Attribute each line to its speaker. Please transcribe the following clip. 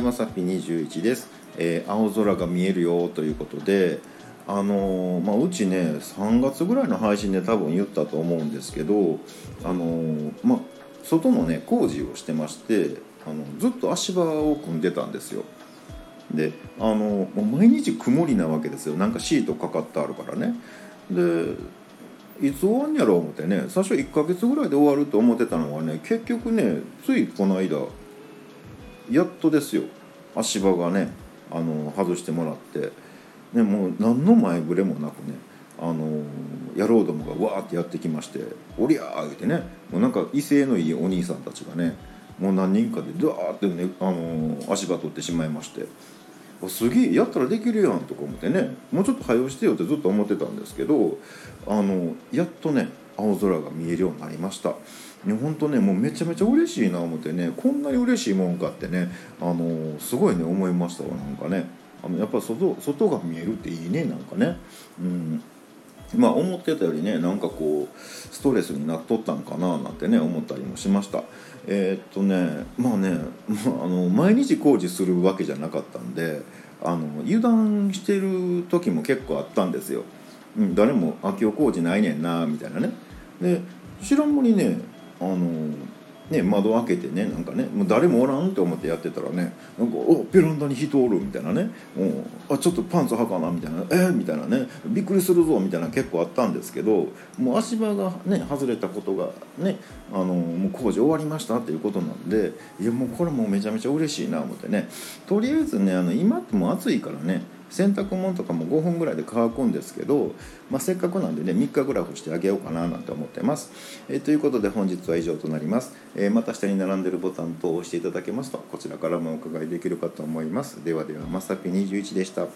Speaker 1: いまさぴ21です、えー青空が見えるよということであのーまあ、うちね3月ぐらいの配信で多分言ったと思うんですけどあのーまあ外のね工事をしてましてあのずっと足場を組んでたんですよ。であのもう毎日曇りなわけですよ。なんかシートかかってあるからね。でいつ終わんやろう思ってね最初1ヶ月ぐらいで終わると思ってたのはね結局ねついこの間やっとですよ足場がねあの外してもらって、ね、もう何の前触れもなくねあの野郎どもがわーってやってきまして「おりゃー!」言ってねもうなんか威勢のいいお兄さんたちがねもう何人かでドワーってねあの足場取ってしまいましてすげえやったらできるやんとか思ってねもうちょっと早押してよってずっと思ってたんですけどあのやっとね青空が見えるようになりました。ね、本当ねもうめちゃめちゃ嬉しいな思ってねこんなに嬉しいもんかってねあのすごいね思いましたわなんかね。あのやっぱ外外が見えるっていいねなんかね。うん。まあ思ってたよりねなんかこうストレスになっとったんかななんてね思ったりもしました。えーっとねまあね、まあ、あの毎日工事するわけじゃなかったんであの油断してる時も結構あったんですよ、うん、誰も「秋夫工事ないねんな」みたいなね。で知らん間にねあのね、窓開けてねなんかねもう誰もおらんって思ってやってたらねなんか「おベランダに人おる」みたいなね「おあちょっとパンツはかな」みたいな「えーみたいなね「びっくりするぞ」みたいな結構あったんですけどもう足場がね外れたことがねあのもう工事終わりましたっていうことなんでいやもうこれもうめちゃめちゃ嬉しいな思ってね。とりあえずねあの今ってもう暑いからね洗濯物とかも5分ぐらいで乾くんですけど、まあ、せっかくなんでね3日ぐらい干してあげようかななんて思ってます、えーということで本日は以上となります、えーまた下に並んでるボタン等を押していただけますとこちらからもお伺いできるかと思います。ではではまさぴ21でした。